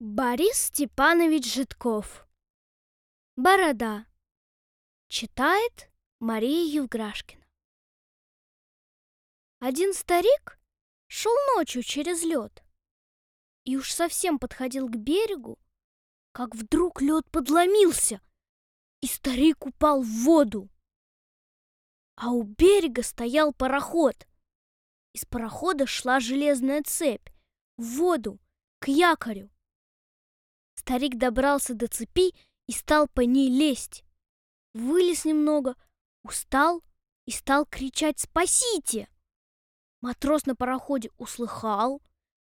Борис Степанович Житков Борода Читает Мария Евграшкина Один старик шел ночью через лед и уж совсем подходил к берегу, как вдруг лед подломился, и старик упал в воду. А у берега стоял пароход. Из парохода шла железная цепь в воду, к якорю. Старик добрался до цепи и стал по ней лезть. Вылез немного, устал и стал кричать «Спасите!». Матрос на пароходе услыхал,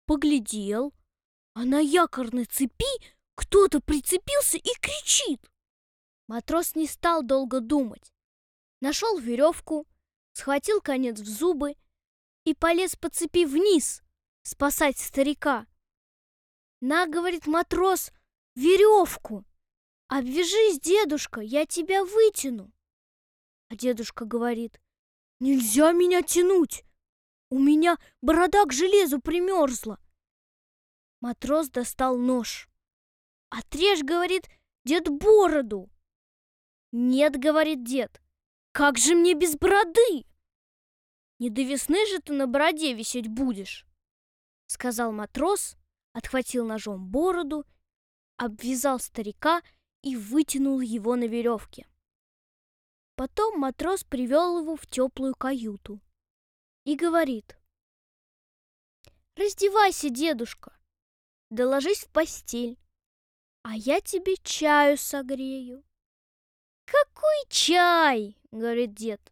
поглядел, а на якорной цепи кто-то прицепился и кричит. Матрос не стал долго думать. Нашел веревку, схватил конец в зубы и полез по цепи вниз спасать старика. На, говорит матрос, веревку. Обвяжись, дедушка, я тебя вытяну. А дедушка говорит, нельзя меня тянуть. У меня борода к железу примерзла. Матрос достал нож. Отрежь, говорит, дед бороду. Нет, говорит дед, как же мне без бороды? Не до весны же ты на бороде висеть будешь, сказал матрос, отхватил ножом бороду обвязал старика и вытянул его на веревке. Потом матрос привел его в теплую каюту и говорит. «Раздевайся, дедушка, да ложись в постель, а я тебе чаю согрею». «Какой чай?» — говорит дед.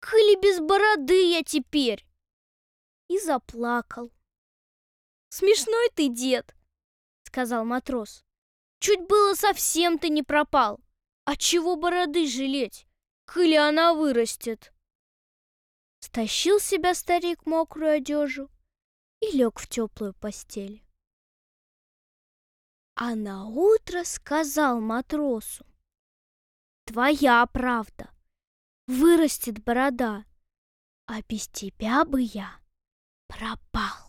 «Коли без бороды я теперь!» И заплакал. «Смешной ты, дед!» — сказал матрос. Чуть было совсем ты не пропал. А чего бороды жалеть, коли она вырастет? Стащил себя старик мокрую одежу и лег в теплую постель. А на утро сказал матросу: "Твоя правда, вырастет борода, а без тебя бы я пропал".